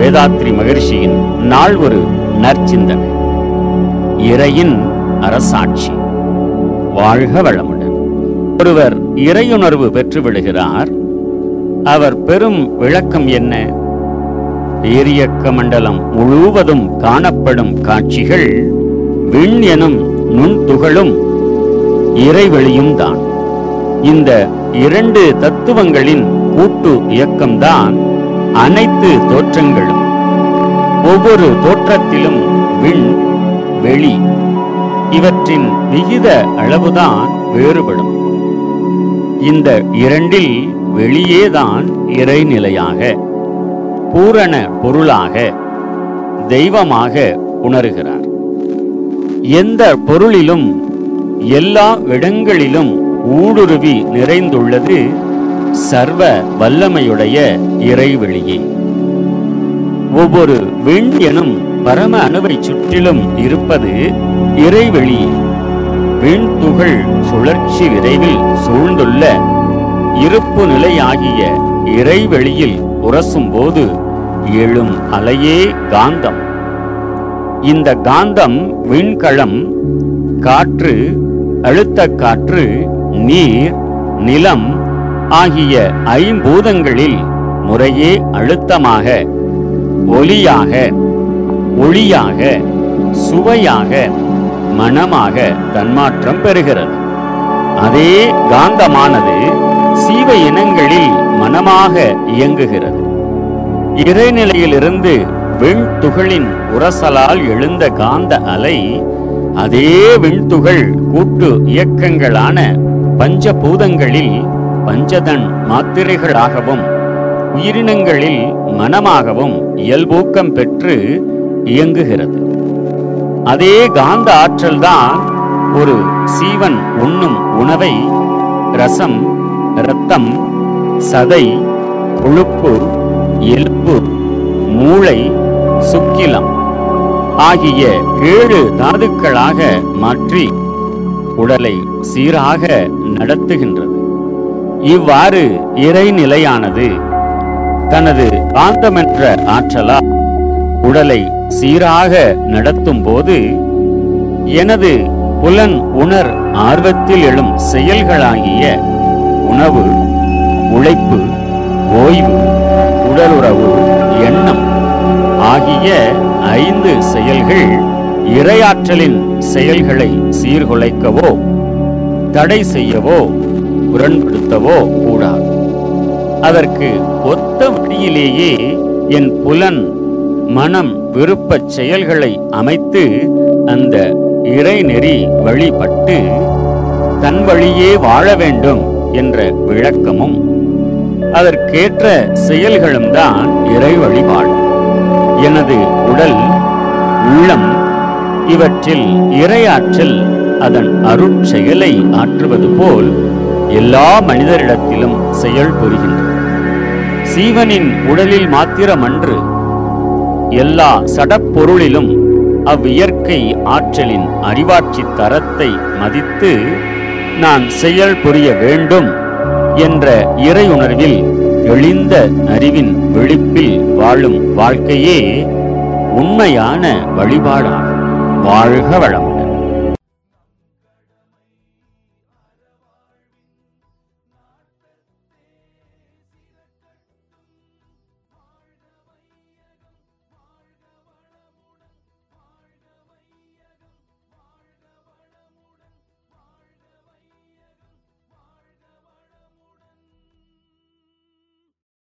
வேதாத்ரி மகிழ்ச்சியின் நாள் ஒரு நற்சிந்தனை. இறையின் அரசாட்சி. வாழ்க வளமுடன். ஒருவர் இறையுணர்வு பெற்று விடுகிறார். அவர் பெரும் விளக்கம் என்ன? பேரியக்க மண்டலம் முழுவதும் காணப்படும் காட்சிகள் விண் எனும் நுண்துகளும் இறைவெளியும் தான். இந்த இரண்டு தத்துவங்களின் கூட்டு இயக்கம்தான் அனைத்து தோற்றங்களும். ஒவ்வொரு தோற்றத்திலும் விண் வெளி இவற்றின் விகித அளவுதான் வேறுபடும். இந்த இரண்டில் வெளியேதான் இறைநிலையாக பூரண பொருளாக தெய்வமாக உணர்கிறார். எந்த பொருளிலும் எல்லா இடங்களிலும் ஊடுருவி நிறைந்துள்ளது சர்வ வல்லமையுடைய இறைவெளியே. ஒவ்வொரு விண் எனும் பரம அணுவை சுற்றிலும் இருப்பது இறைவெளி. விண்துகள் சுழற்சி விரைவில் சூழ்ந்துள்ள இருப்பு நிலையாகிய இறைவெளியில் உரசும் போது எழும் அலையே காந்தம். இந்த காந்தம் விண்கலம் காற்று அழுத்த காற்று நீர் நிலம் ஆகிய ஐம்பூதங்களில் முறையே அழுத்தமாக ஒலியாக ஒளியாக சுவையாக மனமாக தன்மாற்றம் பெறுகிறது. அதே காந்தமானது சீவ இனங்களில் மனமாக இயங்குகிறது. இறைநிலையிலிருந்து விண்துகளின் உரசலால் எழுந்த காந்த அலை அதே விண்துகள் கூட்டு இயக்கங்களான பஞ்சபூதங்களில் பஞ்சதன் மாத்திரைகளாகவும் உயிரினங்களில் மனமாகவும் இயல்பூக்கம் பெற்று இயங்குகிறது. அதே காந்த ஆற்றல்தான் ஒரு சீவன் உண்ணும் உணவை ரசம் இரத்தம் சதை கொழுப்பு எலும்பு மூளை சுக்கிலம் ஆகிய ஏழு தாதுக்களாக மாற்றி உடலை சீராக நடத்துகின்றது. இவ்வாறு இறைநிலையானது தனது காந்தமென்ற ஆற்றலால் உடலை சீராக நடத்தும் போது எனது புலன் உணர் ஆர்வத்தில் எழும் செயல்களாகிய உணவு உழைப்பு ஓய்வு உடலுறவு எண்ணம் ஆகிய ஐந்து செயல்கள் இரையாற்றலின் செயல்களை சீர்குலைக்கவோ தடை செய்யவோ முரண்படுத்தவோ கூடாது. அதற்கு ஒத்த வழியிலேயே என் புலன் மனம் விருப்பச் செயல்களை அமைத்து அந்த இறைநெறி வழிபட்டு தன் வழியே வாழ வேண்டும் என்ற விளக்கமும் அதற்கேற்ற செயல்களும் தான் இறை வழிபாடு. எனது உடல் உள்ளம் இவற்றில் இறையாற்றல் அதன் அருட்செயலை ஆற்றுவது போல் எல்லா மனிதரிடத்திலும் செயல் புரிகின்றது சீவனின் உடலில் மாத்திரமன்று எல்லா சடப்பொருளிலும் அவ்வியற்கை ஆற்றலின் அறிவாட்சி தரத்தை மதித்து நான் செயல் புரிய வேண்டும் என்ற இறையுணர்வில் தெளிந்த அறிவின் விழிப்பில் வாழும் வாழ்க்கையே உண்மையான வழிபாடாகும். வாழ்க வளம்